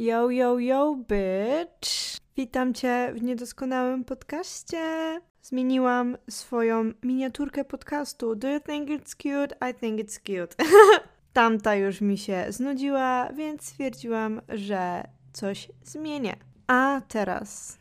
Yo, yo, yo, bitch! Witam Cię w niedoskonałym podcaście. Zmieniłam swoją miniaturkę podcastu. Do you think it's cute? I think it's cute. Tamta już mi się znudziła, więc stwierdziłam, że coś zmienię. A teraz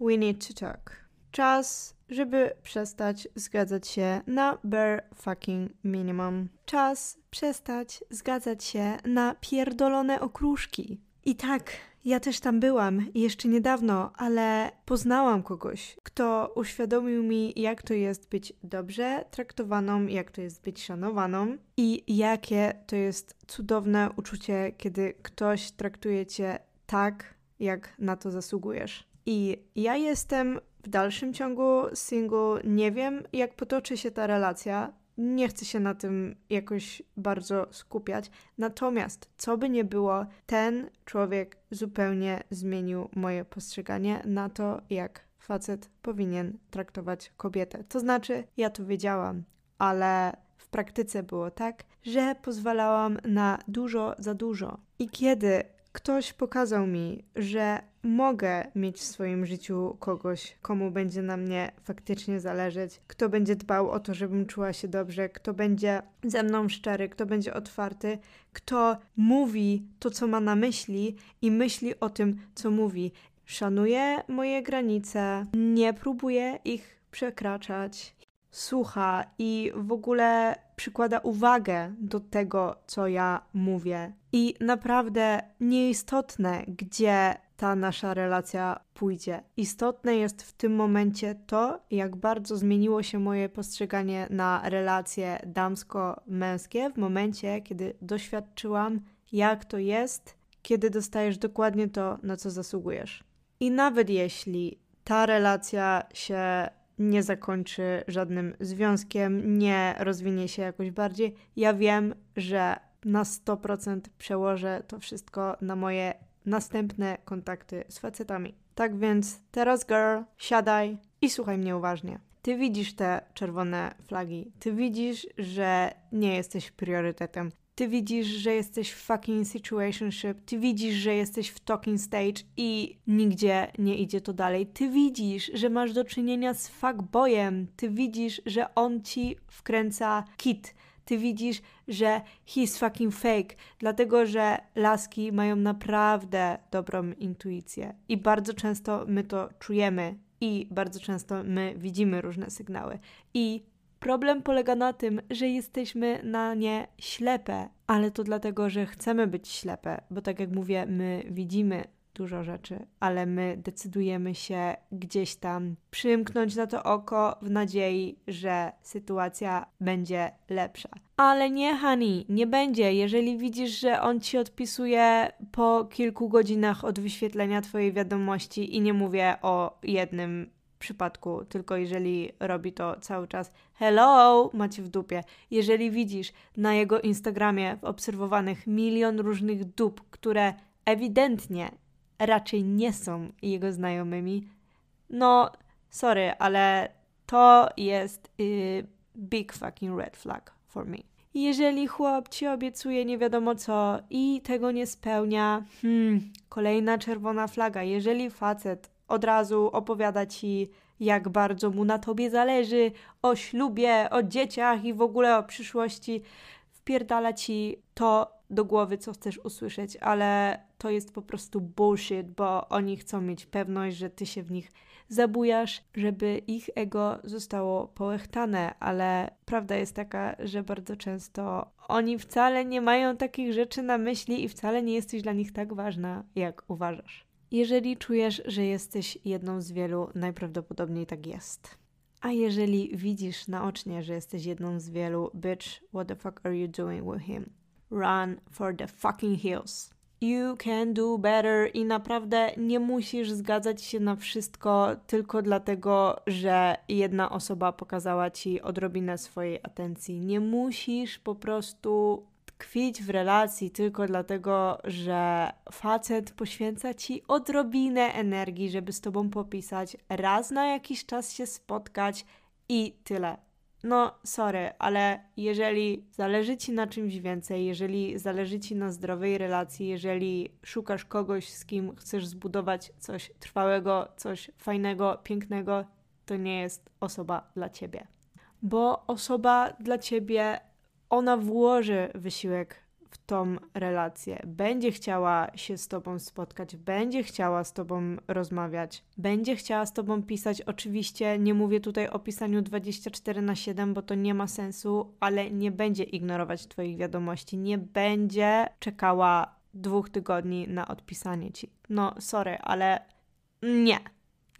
we need to talk. Czas, żeby przestać zgadzać się na bare fucking minimum. Czas przestać zgadzać się na pierdolone okruszki. I tak, ja też tam byłam jeszcze niedawno, ale poznałam kogoś, kto uświadomił mi, jak to jest być dobrze traktowaną, jak to jest być szanowaną i jakie to jest cudowne uczucie, kiedy ktoś traktuje cię tak, jak na to zasługujesz. I ja jestem w dalszym ciągu single, nie wiem, jak potoczy się ta relacja. Nie chcę się na tym jakoś bardzo skupiać. Natomiast, co by nie było, ten człowiek zupełnie zmienił moje postrzeganie na to, jak facet powinien traktować kobietę. To znaczy, ja to wiedziałam, ale w praktyce było tak, że pozwalałam na dużo za dużo. I kiedy ktoś pokazał mi, że mogę mieć w swoim życiu kogoś, komu będzie na mnie faktycznie zależeć, kto będzie dbał o to, żebym czuła się dobrze, kto będzie ze mną szczery, kto będzie otwarty, kto mówi to, co ma na myśli i myśli o tym, co mówi. Szanuje moje granice, nie próbuje ich przekraczać, słucha i w ogóle przykłada uwagę do tego, co ja mówię. I naprawdę nieistotne, gdzie ta nasza relacja pójdzie. Istotne jest w tym momencie to, jak bardzo zmieniło się moje postrzeganie na relacje damsko-męskie w momencie, kiedy doświadczyłam, jak to jest, kiedy dostajesz dokładnie to, na co zasługujesz. I nawet jeśli ta relacja się nie zakończy żadnym związkiem, nie rozwinie się jakoś bardziej, ja wiem, że na 100% przełożę to wszystko na moje następne kontakty z facetami. Tak więc teraz, girl, siadaj i słuchaj mnie uważnie. Ty widzisz te czerwone flagi, ty widzisz, że nie jesteś priorytetem, ty widzisz, że jesteś w fucking situationship, ty widzisz, że jesteś w talking stage i nigdzie nie idzie to dalej. Ty widzisz, że masz do czynienia z fuckboyem, ty widzisz, że on ci wkręca kit ty widzisz, że he's fucking fake, dlatego że laski mają naprawdę dobrą intuicję i bardzo często my to czujemy i bardzo często my widzimy różne sygnały. I problem polega na tym, że jesteśmy na nie ślepe, ale to dlatego, że chcemy być ślepe, bo tak jak mówię, my widzimy dużo rzeczy, ale my decydujemy się gdzieś tam przymknąć na to oko w nadziei, że sytuacja będzie lepsza. Ale nie, Hani, nie będzie. Jeżeli widzisz, że on ci odpisuje po kilku godzinach od wyświetlenia twojej wiadomości i nie mówię o jednym przypadku, tylko jeżeli robi to cały czas, hello, macie w dupie. Jeżeli widzisz na jego Instagramie obserwowanych milion różnych dup, które ewidentnie raczej nie są jego znajomymi, no, sorry, ale to jest y, big fucking red flag for me. Jeżeli chłop ci obiecuje nie wiadomo co i tego nie spełnia, hmm, kolejna czerwona flaga. Jeżeli facet od razu opowiada ci, jak bardzo mu na tobie zależy, o ślubie, o dzieciach i w ogóle o przyszłości, wpierdala ci to do głowy, co chcesz usłyszeć, ale to jest po prostu bullshit, bo oni chcą mieć pewność, że ty się w nich zabujasz, żeby ich ego zostało połechtane, ale prawda jest taka, że bardzo często oni wcale nie mają takich rzeczy na myśli i wcale nie jesteś dla nich tak ważna, jak uważasz. Jeżeli czujesz, że jesteś jedną z wielu, najprawdopodobniej tak jest. A jeżeli widzisz naocznie, że jesteś jedną z wielu, bitch, what the fuck are you doing with him? Run for the fucking hills. You can do better i naprawdę nie musisz zgadzać się na wszystko tylko dlatego, że jedna osoba pokazała ci odrobinę swojej atencji. Nie musisz po prostu tkwić w relacji tylko dlatego, że facet poświęca ci odrobinę energii, żeby z tobą popisać, raz na jakiś czas się spotkać i tyle. No sorry, ale jeżeli zależy ci na czymś więcej, jeżeli zależy ci na zdrowej relacji, jeżeli szukasz kogoś, z kim chcesz zbudować coś trwałego, coś fajnego, pięknego, to nie jest osoba dla ciebie. Bo osoba dla ciebie, ona włoży wysiłek w tą relację, będzie chciała się z Tobą spotkać, będzie chciała z Tobą rozmawiać, będzie chciała z Tobą pisać. Oczywiście nie mówię tutaj o pisaniu 24 na 7, bo to nie ma sensu, ale nie będzie ignorować Twoich wiadomości, nie będzie czekała dwóch tygodni na odpisanie Ci. No, sorry, ale nie.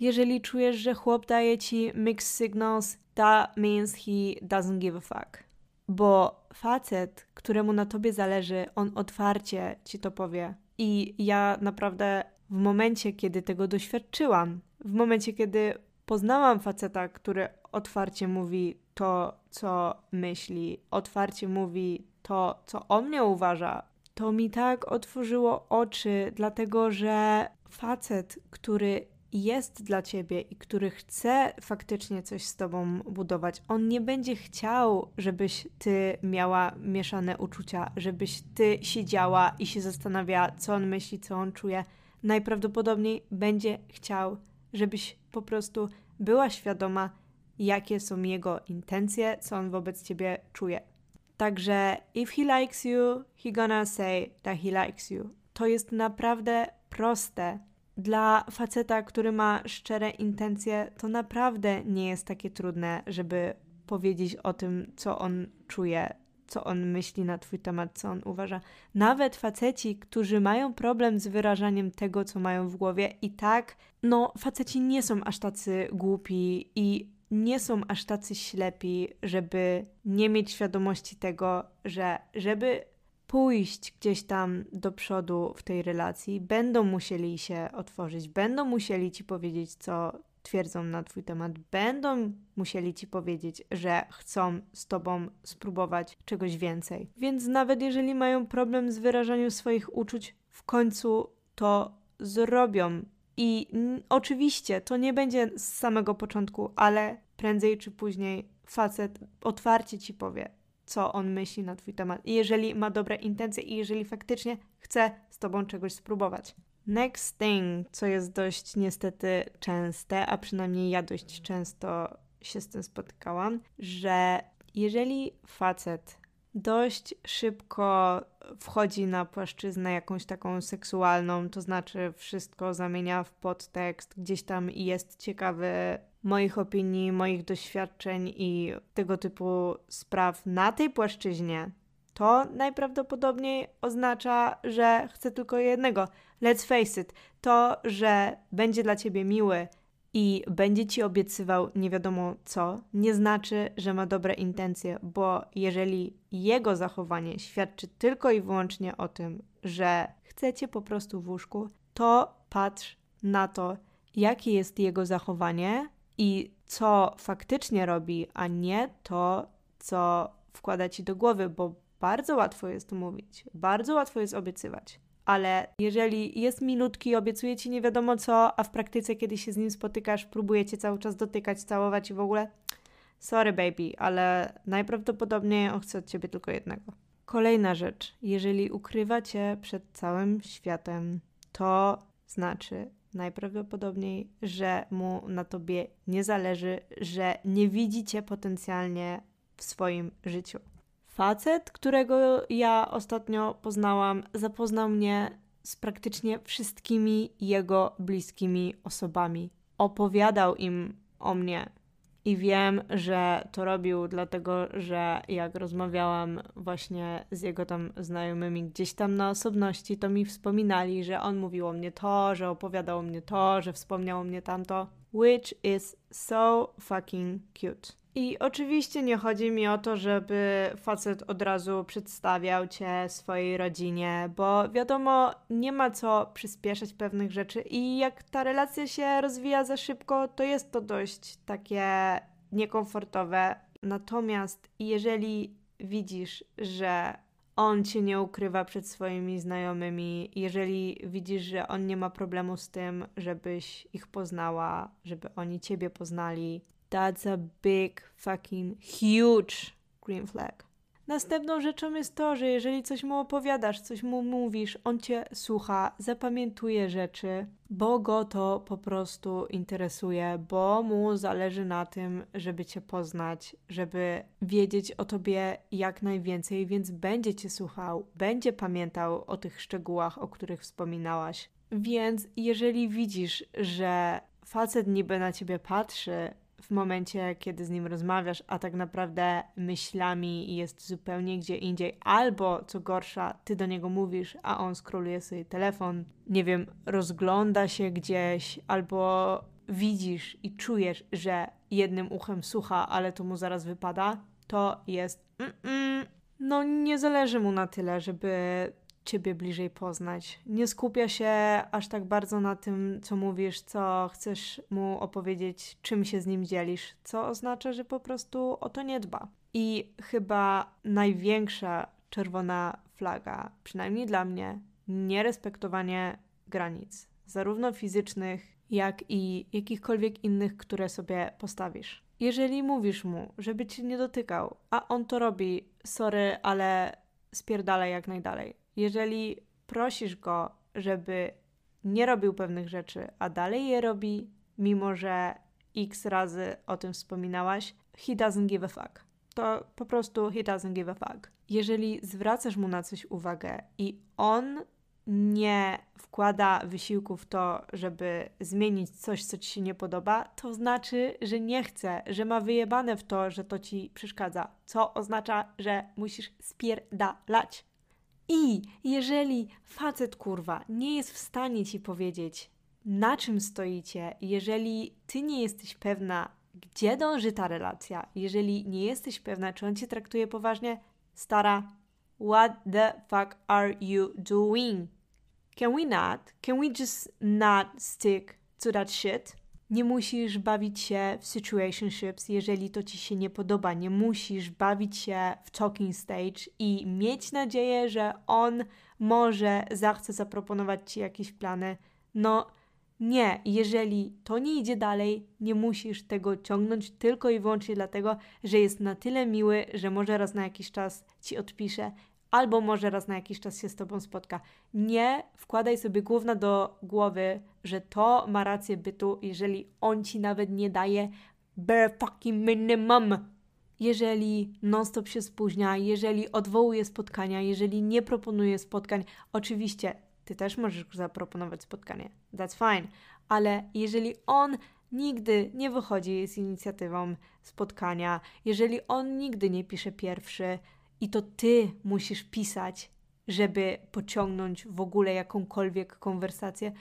Jeżeli czujesz, że chłop daje Ci mixed signals, that means he doesn't give a fuck bo facet, któremu na tobie zależy, on otwarcie ci to powie. I ja naprawdę w momencie, kiedy tego doświadczyłam, w momencie, kiedy poznałam faceta, który otwarcie mówi to, co myśli, otwarcie mówi to, co o mnie uważa, to mi tak otworzyło oczy, dlatego że facet, który jest dla ciebie i który chce faktycznie coś z tobą budować, on nie będzie chciał, żebyś ty miała mieszane uczucia, żebyś ty siedziała i się zastanawiała, co on myśli, co on czuje. Najprawdopodobniej będzie chciał, żebyś po prostu była świadoma, jakie są jego intencje, co on wobec ciebie czuje. Także if he likes you, he gonna say that he likes you. To jest naprawdę proste dla faceta, który ma szczere intencje, to naprawdę nie jest takie trudne, żeby powiedzieć o tym, co on czuje, co on myśli na Twój temat, co on uważa. Nawet faceci, którzy mają problem z wyrażaniem tego, co mają w głowie, i tak, no, faceci nie są aż tacy głupi i nie są aż tacy ślepi, żeby nie mieć świadomości tego, że żeby pójść gdzieś tam do przodu w tej relacji, będą musieli się otworzyć, będą musieli ci powiedzieć, co twierdzą na Twój temat, będą musieli ci powiedzieć, że chcą z Tobą spróbować czegoś więcej. Więc nawet jeżeli mają problem z wyrażaniem swoich uczuć, w końcu to zrobią. I oczywiście to nie będzie z samego początku, ale prędzej czy później facet otwarcie ci powie: co on myśli na Twój temat. Jeżeli ma dobre intencje i jeżeli faktycznie chce z Tobą czegoś spróbować. Next thing, co jest dość niestety częste, a przynajmniej ja dość często się z tym spotykałam, że jeżeli facet dość szybko wchodzi na płaszczyznę jakąś taką seksualną, to znaczy wszystko zamienia w podtekst, gdzieś tam jest ciekawy moich opinii, moich doświadczeń i tego typu spraw na tej płaszczyźnie, to najprawdopodobniej oznacza, że chce tylko jednego. Let's face it, to, że będzie dla ciebie miły i będzie ci obiecywał nie wiadomo co, nie znaczy, że ma dobre intencje, bo jeżeli jego zachowanie świadczy tylko i wyłącznie o tym, że chcecie po prostu w łóżku, to patrz na to, jakie jest jego zachowanie i co faktycznie robi, a nie to, co wkłada ci do głowy, bo bardzo łatwo jest mówić, bardzo łatwo jest obiecywać. Ale jeżeli jest milutki, obiecuje ci nie wiadomo co, a w praktyce, kiedy się z nim spotykasz, próbuje cię cały czas dotykać, całować i w ogóle, sorry baby, ale najprawdopodobniej on chce od ciebie tylko jednego. Kolejna rzecz, jeżeli ukrywa cię przed całym światem, to znaczy, najprawdopodobniej, że mu na tobie nie zależy, że nie widzicie potencjalnie w swoim życiu. Facet, którego ja ostatnio poznałam, zapoznał mnie z praktycznie wszystkimi jego bliskimi osobami. Opowiadał im o mnie, i wiem, że to robił, dlatego że jak rozmawiałam właśnie z jego tam znajomymi gdzieś tam na osobności, to mi wspominali, że on mówił o mnie to, że opowiadał o mnie to, że wspomniał o mnie tamto. Which is so fucking cute. I oczywiście nie chodzi mi o to, żeby facet od razu przedstawiał cię swojej rodzinie, bo wiadomo, nie ma co przyspieszać pewnych rzeczy i jak ta relacja się rozwija za szybko, to jest to dość takie niekomfortowe. Natomiast jeżeli widzisz, że on cię nie ukrywa przed swoimi znajomymi, jeżeli widzisz, że on nie ma problemu z tym, żebyś ich poznała, żeby oni ciebie poznali, That's a big fucking huge green flag. Następną rzeczą jest to, że jeżeli coś mu opowiadasz, coś mu mówisz, on cię słucha, zapamiętuje rzeczy, bo go to po prostu interesuje, bo mu zależy na tym, żeby cię poznać, żeby wiedzieć o tobie jak najwięcej, więc będzie cię słuchał, będzie pamiętał o tych szczegółach, o których wspominałaś. Więc jeżeli widzisz, że facet niby na ciebie patrzy, w momencie, kiedy z nim rozmawiasz, a tak naprawdę myślami jest zupełnie gdzie indziej, albo co gorsza, ty do niego mówisz, a on skroluje sobie telefon, nie wiem, rozgląda się gdzieś, albo widzisz i czujesz, że jednym uchem słucha, ale to mu zaraz wypada, to jest. Mm -mm, no, nie zależy mu na tyle, żeby Ciebie bliżej poznać. Nie skupia się aż tak bardzo na tym, co mówisz, co chcesz mu opowiedzieć, czym się z nim dzielisz, co oznacza, że po prostu o to nie dba. I chyba największa czerwona flaga, przynajmniej dla mnie, nierespektowanie granic, zarówno fizycznych, jak i jakichkolwiek innych, które sobie postawisz. Jeżeli mówisz mu, żeby cię nie dotykał, a on to robi, sorry, ale spierdalaj jak najdalej jeżeli prosisz go, żeby nie robił pewnych rzeczy, a dalej je robi, mimo że x razy o tym wspominałaś, he doesn't give a fuck. To po prostu he doesn't give a fuck. Jeżeli zwracasz mu na coś uwagę i on nie wkłada wysiłku w to, żeby zmienić coś, co ci się nie podoba, to znaczy, że nie chce, że ma wyjebane w to, że to ci przeszkadza, co oznacza, że musisz spierdalać. I jeżeli facet kurwa nie jest w stanie ci powiedzieć, na czym stoicie, jeżeli ty nie jesteś pewna, gdzie dąży ta relacja, jeżeli nie jesteś pewna, czy on cię traktuje poważnie, stara, what the fuck are you doing? Can we not? Can we just not stick to that shit? Nie musisz bawić się w situationships, jeżeli to ci się nie podoba. Nie musisz bawić się w talking stage i mieć nadzieję, że on może zachce zaproponować ci jakieś plany. No nie, jeżeli to nie idzie dalej, nie musisz tego ciągnąć tylko i wyłącznie dlatego, że jest na tyle miły, że może raz na jakiś czas ci odpisze albo może raz na jakiś czas się z tobą spotka. Nie wkładaj sobie główna do głowy, że to ma rację bytu, jeżeli on ci nawet nie daje bare fucking minimum. Jeżeli non-stop się spóźnia, jeżeli odwołuje spotkania, jeżeli nie proponuje spotkań, oczywiście ty też możesz zaproponować spotkanie. That's fine. Ale jeżeli on nigdy nie wychodzi z inicjatywą spotkania, jeżeli on nigdy nie pisze pierwszy, i to ty musisz pisać, żeby pociągnąć w ogóle jakąkolwiek konwersację.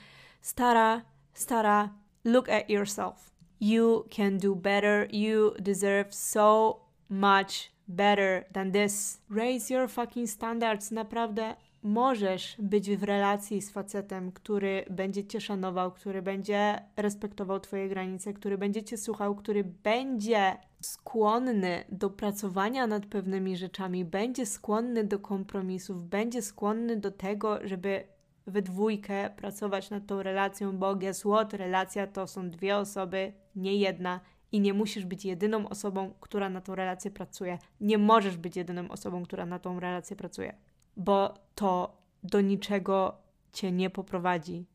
Stara, stara, look at yourself. You can do better. You deserve so much better than this. Raise your fucking standards. Naprawdę możesz być w relacji z facetem, który będzie cię szanował, który będzie respektował twoje granice, który będzie cię słuchał, który będzie skłonny do pracowania nad pewnymi rzeczami, będzie skłonny do kompromisów, będzie skłonny do tego, żeby we dwójkę pracować nad tą relacją, bo guess what? Relacja to są dwie osoby, nie jedna i nie musisz być jedyną osobą, która na tą relację pracuje. Nie możesz być jedyną osobą, która na tą relację pracuje, bo to do niczego cię nie poprowadzi.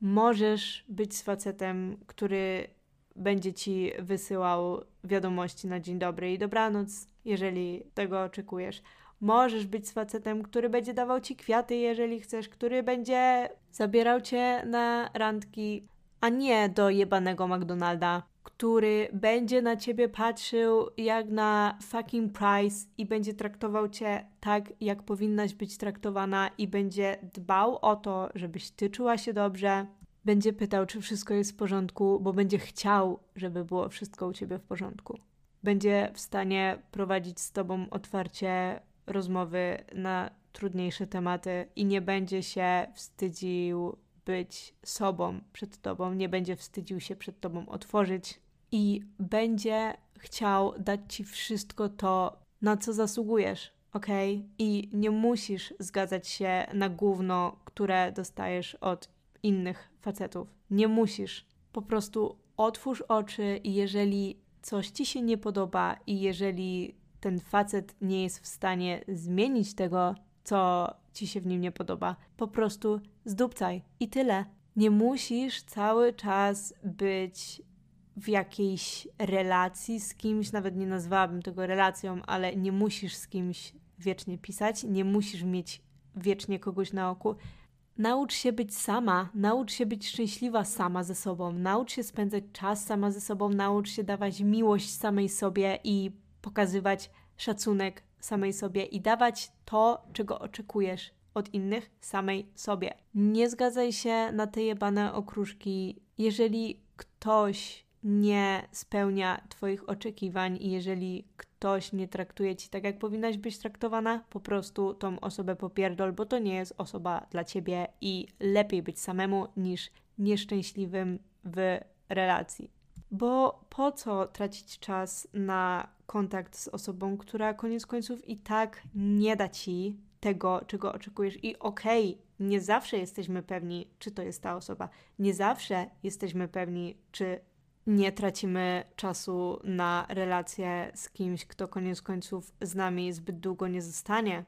Możesz być z facetem, który będzie ci wysyłał wiadomości na dzień dobry i dobranoc, jeżeli tego oczekujesz. Możesz być z facetem, który będzie dawał ci kwiaty, jeżeli chcesz, który będzie zabierał cię na randki, a nie do jebanego McDonalda, który będzie na ciebie patrzył jak na fucking price i będzie traktował cię tak, jak powinnaś być traktowana i będzie dbał o to, żebyś ty czuła się dobrze, będzie pytał, czy wszystko jest w porządku, bo będzie chciał, żeby było wszystko u ciebie w porządku. Będzie w stanie prowadzić z tobą otwarcie rozmowy na trudniejsze tematy i nie będzie się wstydził być sobą przed tobą, nie będzie wstydził się przed tobą otworzyć i będzie chciał dać ci wszystko to, na co zasługujesz, ok? I nie musisz zgadzać się na gówno, które dostajesz od innych facetów. Nie musisz. Po prostu otwórz oczy i jeżeli coś ci się nie podoba i jeżeli ten facet nie jest w stanie zmienić tego, co ci się w nim nie podoba, po prostu zdupcaj. I tyle. Nie musisz cały czas być w jakiejś relacji z kimś, nawet nie nazwałabym tego relacją, ale nie musisz z kimś wiecznie pisać, nie musisz mieć wiecznie kogoś na oku. Naucz się być sama, naucz się być szczęśliwa sama ze sobą, naucz się spędzać czas sama ze sobą, naucz się dawać miłość samej sobie i pokazywać szacunek samej sobie i dawać to, czego oczekujesz od innych samej sobie. Nie zgadzaj się na te jebane okruszki. Jeżeli ktoś nie spełnia Twoich oczekiwań i jeżeli ktoś nie traktuje Ci tak, jak powinnaś być traktowana, po prostu tą osobę popierdol, bo to nie jest osoba dla Ciebie i lepiej być samemu niż nieszczęśliwym w relacji. Bo po co tracić czas na kontakt z osobą, która koniec końców i tak nie da Ci tego, czego oczekujesz i okej, okay, nie zawsze jesteśmy pewni, czy to jest ta osoba. Nie zawsze jesteśmy pewni, czy nie tracimy czasu na relacje z kimś, kto koniec końców z nami zbyt długo nie zostanie.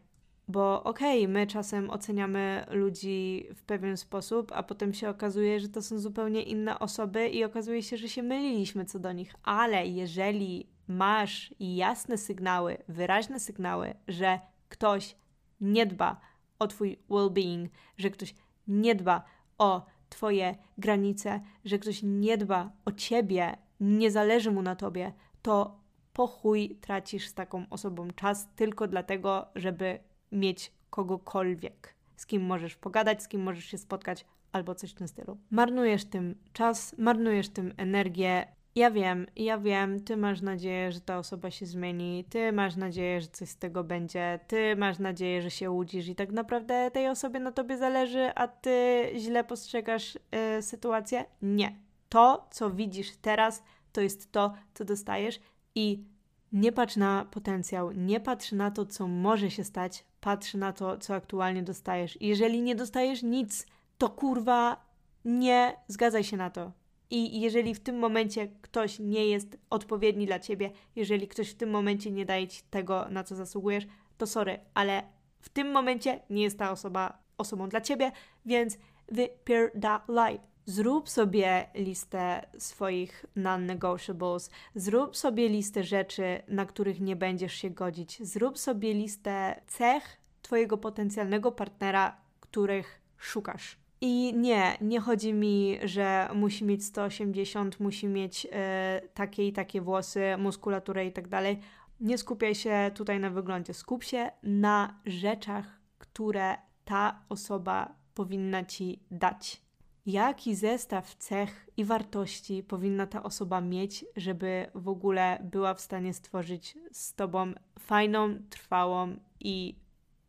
Bo okej, okay, my czasem oceniamy ludzi w pewien sposób, a potem się okazuje, że to są zupełnie inne osoby i okazuje się, że się myliliśmy co do nich. Ale jeżeli masz jasne sygnały, wyraźne sygnały, że ktoś nie dba o Twój well-being, że ktoś nie dba o Twoje granice, że ktoś nie dba o Ciebie, nie zależy mu na Tobie, to po chuj tracisz z taką osobą czas tylko dlatego, żeby mieć kogokolwiek, z kim możesz pogadać, z kim możesz się spotkać albo coś w tym stylu. Marnujesz tym czas, marnujesz tym energię, ja wiem, ja wiem, ty masz nadzieję, że ta osoba się zmieni, ty masz nadzieję, że coś z tego będzie, ty masz nadzieję, że się łudzisz i tak naprawdę tej osobie na tobie zależy, a ty źle postrzegasz y, sytuację. Nie. To, co widzisz teraz, to jest to, co dostajesz i nie patrz na potencjał, nie patrz na to, co może się stać, patrz na to, co aktualnie dostajesz. Jeżeli nie dostajesz nic, to kurwa nie zgadzaj się na to. I jeżeli w tym momencie ktoś nie jest odpowiedni dla ciebie, jeżeli ktoś w tym momencie nie daje ci tego, na co zasługujesz, to sorry, ale w tym momencie nie jest ta osoba osobą dla ciebie, więc wypierdalaj. Zrób sobie listę swoich non-negotiables, zrób sobie listę rzeczy, na których nie będziesz się godzić, zrób sobie listę cech Twojego potencjalnego partnera, których szukasz. I nie, nie chodzi mi, że musi mieć 180, musi mieć e, takie i takie włosy, muskulaturę i tak dalej. Nie skupiaj się tutaj na wyglądzie, skup się na rzeczach, które ta osoba powinna ci dać. Jaki zestaw cech i wartości powinna ta osoba mieć, żeby w ogóle była w stanie stworzyć z tobą fajną, trwałą i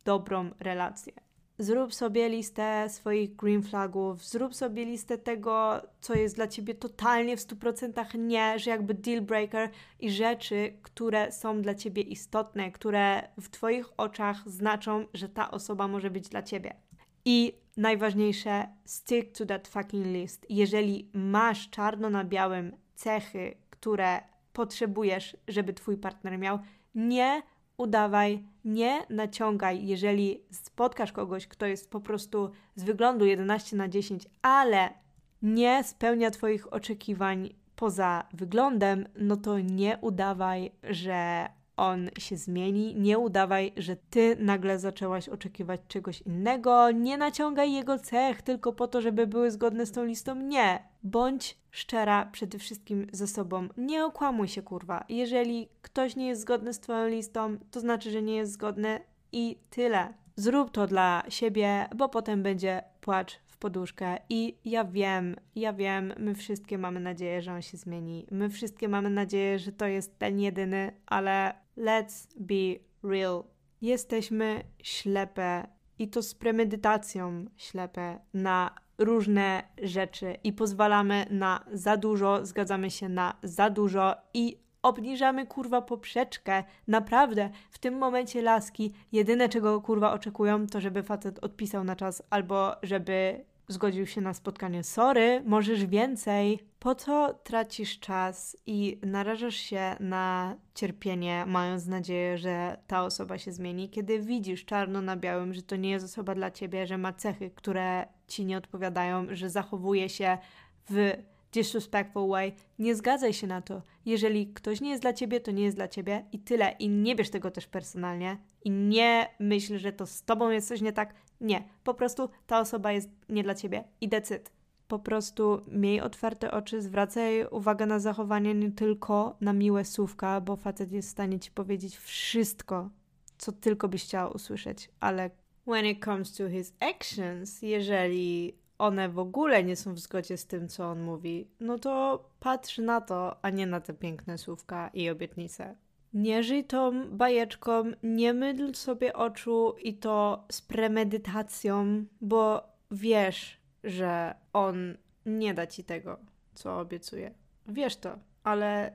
dobrą relację. Zrób sobie listę swoich green flagów, zrób sobie listę tego, co jest dla ciebie totalnie w 100% nie, że jakby deal breaker i rzeczy, które są dla ciebie istotne, które w twoich oczach znaczą, że ta osoba może być dla ciebie. I najważniejsze, stick to that fucking list. Jeżeli masz czarno na białym cechy, które potrzebujesz, żeby twój partner miał, nie udawaj, nie naciągaj, jeżeli spotkasz kogoś, kto jest po prostu z wyglądu 11 na 10, ale nie spełnia Twoich oczekiwań poza wyglądem, no to nie udawaj, że on się zmieni. Nie udawaj, że ty nagle zaczęłaś oczekiwać czegoś innego. Nie naciągaj jego cech tylko po to, żeby były zgodne z tą listą. Nie. Bądź szczera przede wszystkim ze sobą. Nie okłamuj się, kurwa. Jeżeli ktoś nie jest zgodny z twoją listą, to znaczy, że nie jest zgodny i tyle. Zrób to dla siebie, bo potem będzie płacz w poduszkę. I ja wiem, ja wiem, my wszystkie mamy nadzieję, że on się zmieni. My wszystkie mamy nadzieję, że to jest ten jedyny, ale let's be real. Jesteśmy ślepe i to z premedytacją ślepe na różne rzeczy i pozwalamy na za dużo, zgadzamy się na za dużo i obniżamy kurwa poprzeczkę. Naprawdę, w tym momencie laski jedyne czego kurwa oczekują to żeby facet odpisał na czas albo żeby zgodził się na spotkanie. Sorry, możesz więcej. Po co tracisz czas i narażasz się na cierpienie, mając nadzieję, że ta osoba się zmieni, kiedy widzisz czarno na białym, że to nie jest osoba dla ciebie, że ma cechy, które ci nie odpowiadają, że zachowuje się w disrespectful way. Nie zgadzaj się na to. Jeżeli ktoś nie jest dla ciebie, to nie jest dla ciebie i tyle. I nie bierz tego też personalnie. I nie myśl, że to z tobą jest coś nie tak. Nie. Po prostu ta osoba jest nie dla ciebie i decyd. Po prostu miej otwarte oczy, zwracaj uwagę na zachowanie, nie tylko na miłe słówka, bo facet jest w stanie ci powiedzieć wszystko, co tylko byś chciała usłyszeć, ale when it comes to his actions, jeżeli one w ogóle nie są w zgodzie z tym, co on mówi, no to patrz na to, a nie na te piękne słówka i obietnice. Nie żyj tą bajeczką, nie mydl sobie oczu i to z premedytacją, bo wiesz, że on nie da ci tego, co obiecuje. Wiesz to, ale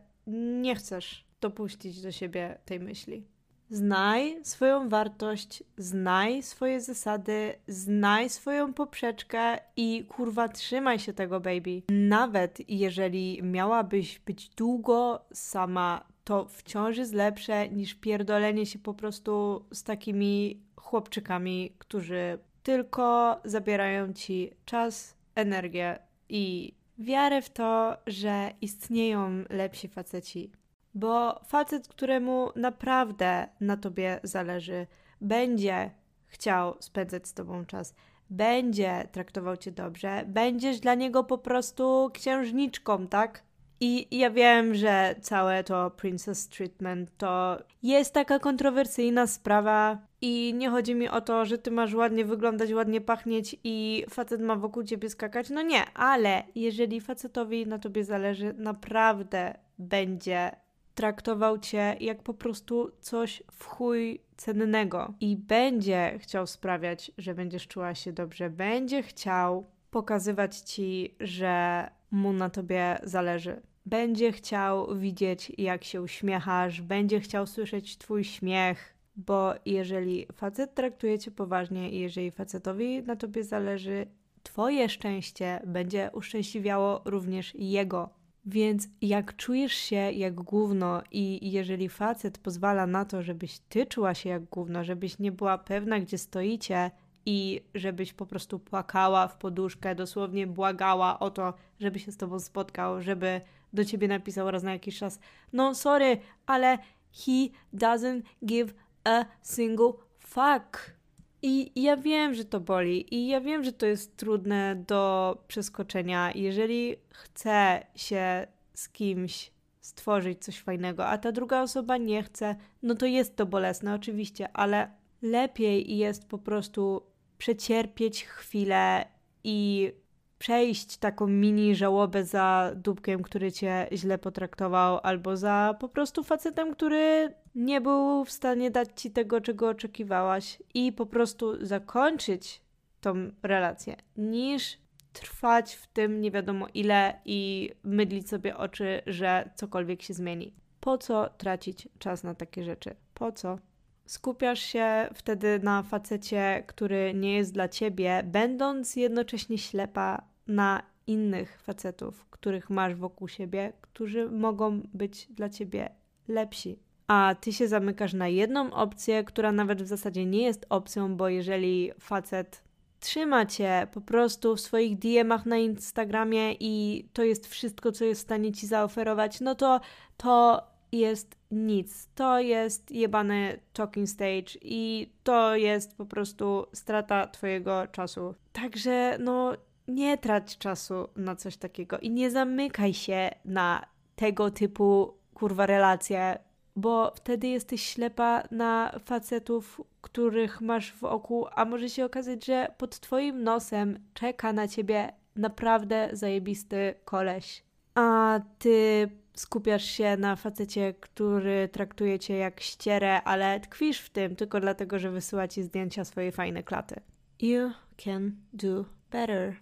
nie chcesz dopuścić do siebie tej myśli. Znaj swoją wartość, znaj swoje zasady, znaj swoją poprzeczkę i kurwa trzymaj się tego, baby. Nawet jeżeli miałabyś być długo sama, to wciąż jest lepsze niż pierdolenie się po prostu z takimi chłopczykami, którzy tylko zabierają ci czas, energię i wiarę w to, że istnieją lepsi faceci. Bo facet, któremu naprawdę na tobie zależy, będzie chciał spędzać z tobą czas, będzie traktował cię dobrze, będziesz dla niego po prostu księżniczką, tak? I ja wiem, że całe to Princess Treatment to jest taka kontrowersyjna sprawa i nie chodzi mi o to, że ty masz ładnie wyglądać, ładnie pachnieć i facet ma wokół ciebie skakać. No nie, ale jeżeli facetowi na tobie zależy, naprawdę będzie traktował cię jak po prostu coś w chuj cennego i będzie chciał sprawiać, że będziesz czuła się dobrze, będzie chciał pokazywać ci, że mu na tobie zależy. Będzie chciał widzieć, jak się uśmiechasz, będzie chciał słyszeć twój śmiech, bo jeżeli facet traktuje cię poważnie i jeżeli facetowi na tobie zależy, twoje szczęście będzie uszczęśliwiało również jego. Więc jak czujesz się jak gówno i jeżeli facet pozwala na to, żebyś ty czuła się jak gówno, żebyś nie była pewna, gdzie stoicie i żebyś po prostu płakała w poduszkę, dosłownie błagała o to, żeby się z tobą spotkał, żeby do ciebie napisał raz na jakiś czas. No sorry, ale he doesn't give a single fuck. I ja wiem, że to boli, i ja wiem, że to jest trudne do przeskoczenia. Jeżeli chce się z kimś stworzyć coś fajnego, a ta druga osoba nie chce, no to jest to bolesne, oczywiście, ale lepiej jest po prostu przecierpieć chwilę i przejść taką mini żałobę za dupkiem, który cię źle potraktował, albo za po prostu facetem, który nie był w stanie dać ci tego, czego oczekiwałaś, i po prostu zakończyć tą relację, niż trwać w tym nie wiadomo ile i mydlić sobie oczy, że cokolwiek się zmieni. Po co tracić czas na takie rzeczy? Po co? Skupiasz się wtedy na facecie, który nie jest dla ciebie, będąc jednocześnie ślepa na innych facetów, których masz wokół siebie, którzy mogą być dla ciebie lepsi. A ty się zamykasz na jedną opcję, która nawet w zasadzie nie jest opcją, bo jeżeli facet trzyma cię po prostu w swoich DM-ach na Instagramie i to jest wszystko, co jest w stanie ci zaoferować, no to to jest nic. To jest jebany talking stage i to jest po prostu strata twojego czasu. Także no nie trać czasu na coś takiego i nie zamykaj się na tego typu kurwa relacje, bo wtedy jesteś ślepa na facetów, których masz w oku, a może się okazać, że pod twoim nosem czeka na ciebie naprawdę zajebisty koleś. A ty skupiasz się na facecie, który traktuje cię jak ścierę, ale tkwisz w tym tylko dlatego, że wysyła ci zdjęcia swojej fajnej klaty. You can do better.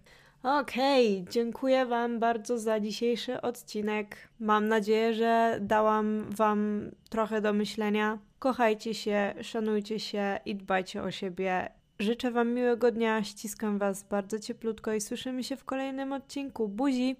Okej, okay, dziękuję Wam bardzo za dzisiejszy odcinek. Mam nadzieję, że dałam Wam trochę do myślenia. Kochajcie się, szanujcie się i dbajcie o siebie. Życzę Wam miłego dnia, ściskam Was bardzo cieplutko i słyszymy się w kolejnym odcinku. Buzi!